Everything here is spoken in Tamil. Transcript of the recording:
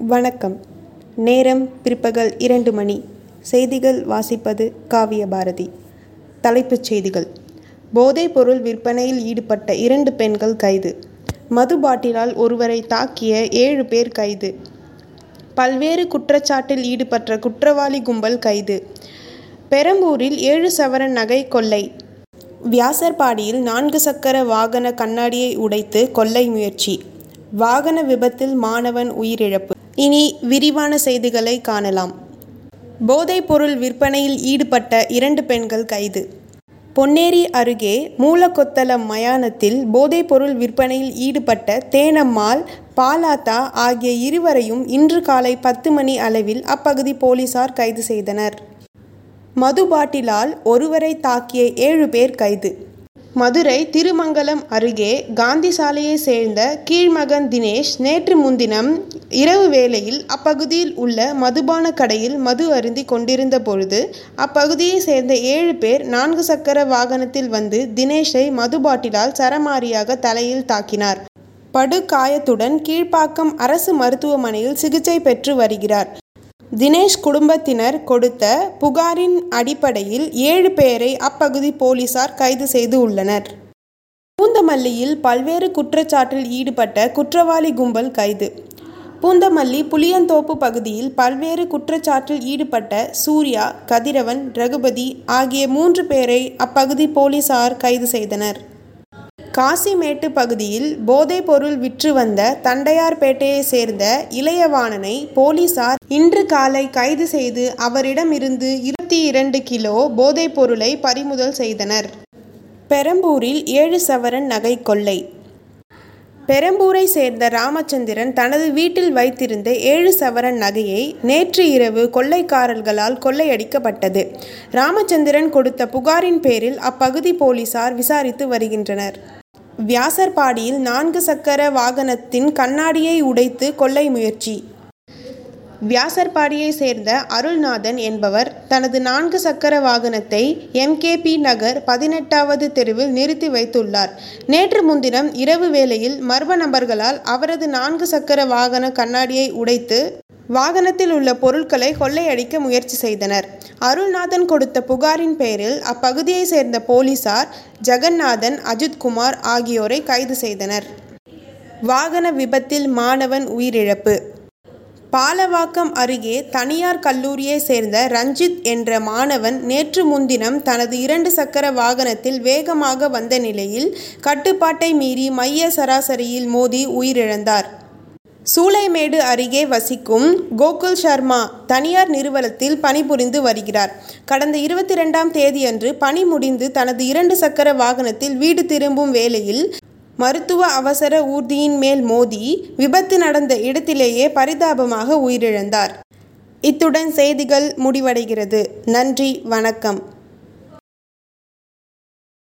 வணக்கம். நேரம் பிற்பகல் இரண்டு மணி. செய்திகள் வாசிப்பது காவிய பாரதி தலைப்புச் செய்திகள். போதைப்பொருள் விற்பனையில் ஈடுபட்ட இரண்டு பெண்கள் கைது. மது பாட்டிலால் ஒருவரை தாக்கிய ஏழு பேர் கைது. பல்வேறு குற்றச்சாட்டில் ஈடுபட்ட குற்றவாளி கும்பல் கைது. பெரம்பூரில் ஏழு சவரன் நகை கொள்ளை. வியாசர்பாடியில் நான்கு சக்கர வாகன கண்ணாடியை உடைத்து கொள்ளை முயற்சி. வாகன விபத்தில் மாணவன் உயிரிழப்பு. இனி விரிவான செய்திகளை காணலாம். போதைப்பொருள் விற்பனையில் ஈடுபட்ட இரண்டு பெண்கள் கைது. பொன்னேரி அருகே மூலக்கொத்தளம் மயானத்தில் போதைப்பொருள் விற்பனையில் ஈடுபட்ட தேனம்மாள் பாலாத்தா ஆகிய இருவரையும் இன்று காலை பத்து மணி அளவில் அப்பகுதி போலீசார் கைது செய்தனர். மது பாட்டிலால் ஒருவரை தாக்கிய ஏழு பேர் கைது. மதுரை திருமங்கலம் அருகே காந்தி சாலையை சேர்ந்த கீழ்மகன் தினேஷ் நேற்று முன்தினம் இரவு வேளையில் அப்பகுதியில் உள்ள மதுபான கடையில் மது அருந்தி கொண்டிருந்த பொழுது அப்பகுதியை சேர்ந்த ஏழு பேர் நான்கு சக்கர வாகனத்தில் வந்து தினேஷை மது பாட்டிலால் சரமாரியாக தலையில் தாக்கினார். படுகாயத்துடன் கீழ்ப்பாக்கம் அரசு மருத்துவமனையில் சிகிச்சை பெற்று வருகிறார். தினேஷ் குடும்பத்தினர் கொடுத்த புகாரின் அடிப்படையில் ஏழு பேரை அப்பகுதி போலீசார் கைது செய்து உள்ளனர். பூந்தமல்லியில் பல்வேறு குற்றச்சாட்டில் ஈடுபட்ட குற்றவாளி கும்பல் கைது. பூந்தமல்லி புளியந்தோப்பு பகுதியில் பல்வேறு குற்றச்சாட்டில் ஈடுபட்ட சூர்யா கதிரவன் ரகுபதி ஆகிய மூன்று பேரை அப்பகுதி போலீசார் கைது செய்தனர். காசிமேட்டு பகுதியில் போதைப்பொருள் விற்று வந்த தண்டையார்பேட்டையை சேர்ந்த இளையவாணனை போலீசார் இன்று காலை கைது செய்து அவரிடமிருந்து இருபத்தி இரண்டு கிலோ போதைப்பொருளை பறிமுதல் செய்தனர். பெரம்பூரில் ஏழு சவரன் நகை கொள்ளை. பெரம்பூரை சேர்ந்த ராமச்சந்திரன் தனது வீட்டில் வைத்திருந்த ஏழு சவரன் நகையை நேற்று இரவு கொள்ளைக்காரர்களால் கொள்ளையடிக்கப்பட்டது. ராமச்சந்திரன் கொடுத்த புகாரின் பேரில் அப்பகுதி போலீசார் விசாரித்து வருகின்றனர். வியாசர்பாடியில் நான்கு சக்கர வாகனத்தின் கண்ணாடியை உடைத்து கொள்ளை முயற்சி. வியாசர்பாடியை சேர்ந்த அருள்நாதன் என்பவர் தனது நான்கு சக்கர வாகனத்தை எம்கேபி நகர் பதினெட்டாவது தெருவில் நிறுத்தி வைத்துள்ளார். நேற்று முன்தினம் இரவு வேளையில் மர்ம நபர்களால் அவரது நான்கு சக்கர வாகன கண்ணாடியை உடைத்து வாகனத்தில் உள்ள பொருட்களை கொள்ளையடிக்க முயற்சி செய்தனர். அருள்நாதன் கொடுத்த புகாரின் பேரில் அப்பகுதியை சேர்ந்த போலீசார் ஜெகநாதன் அஜித்குமார் ஆகியோரை கைது செய்தனர். வாகன விபத்தில் மாணவன் உயிரிழப்பு. பாலவாக்கம் அருகே தனியார் கல்லூரியை சேர்ந்த ரஞ்சித் என்ற மாணவன் நேற்று முன்தினம் தனது இரண்டு சக்கர வாகனத்தில் வேகமாக வந்த நிலையில் கட்டுப்பாட்டை மீறி மைய சராசரியில் மோதி உயிரிழந்தார். சூளைமேடு அருகே வசிக்கும் கோகுல் சர்மா தனியார் நிறுவனத்தில் பணிபுரிந்து வருகிறார். கடந்த இருபத்தி ரெண்டாம் தேதியன்று பணி முடிந்து தனது இரண்டு சக்கர வாகனத்தில் வீடு திரும்பும் வேளையில் மருத்துவ அவசர ஊர்தியின் மேல் மோதி விபத்து நடந்த இடத்திலேயே பரிதாபமாக உயிரிழந்தார். இத்துடன் செய்திகள் முடிவடைகிறது. நன்றி வணக்கம்.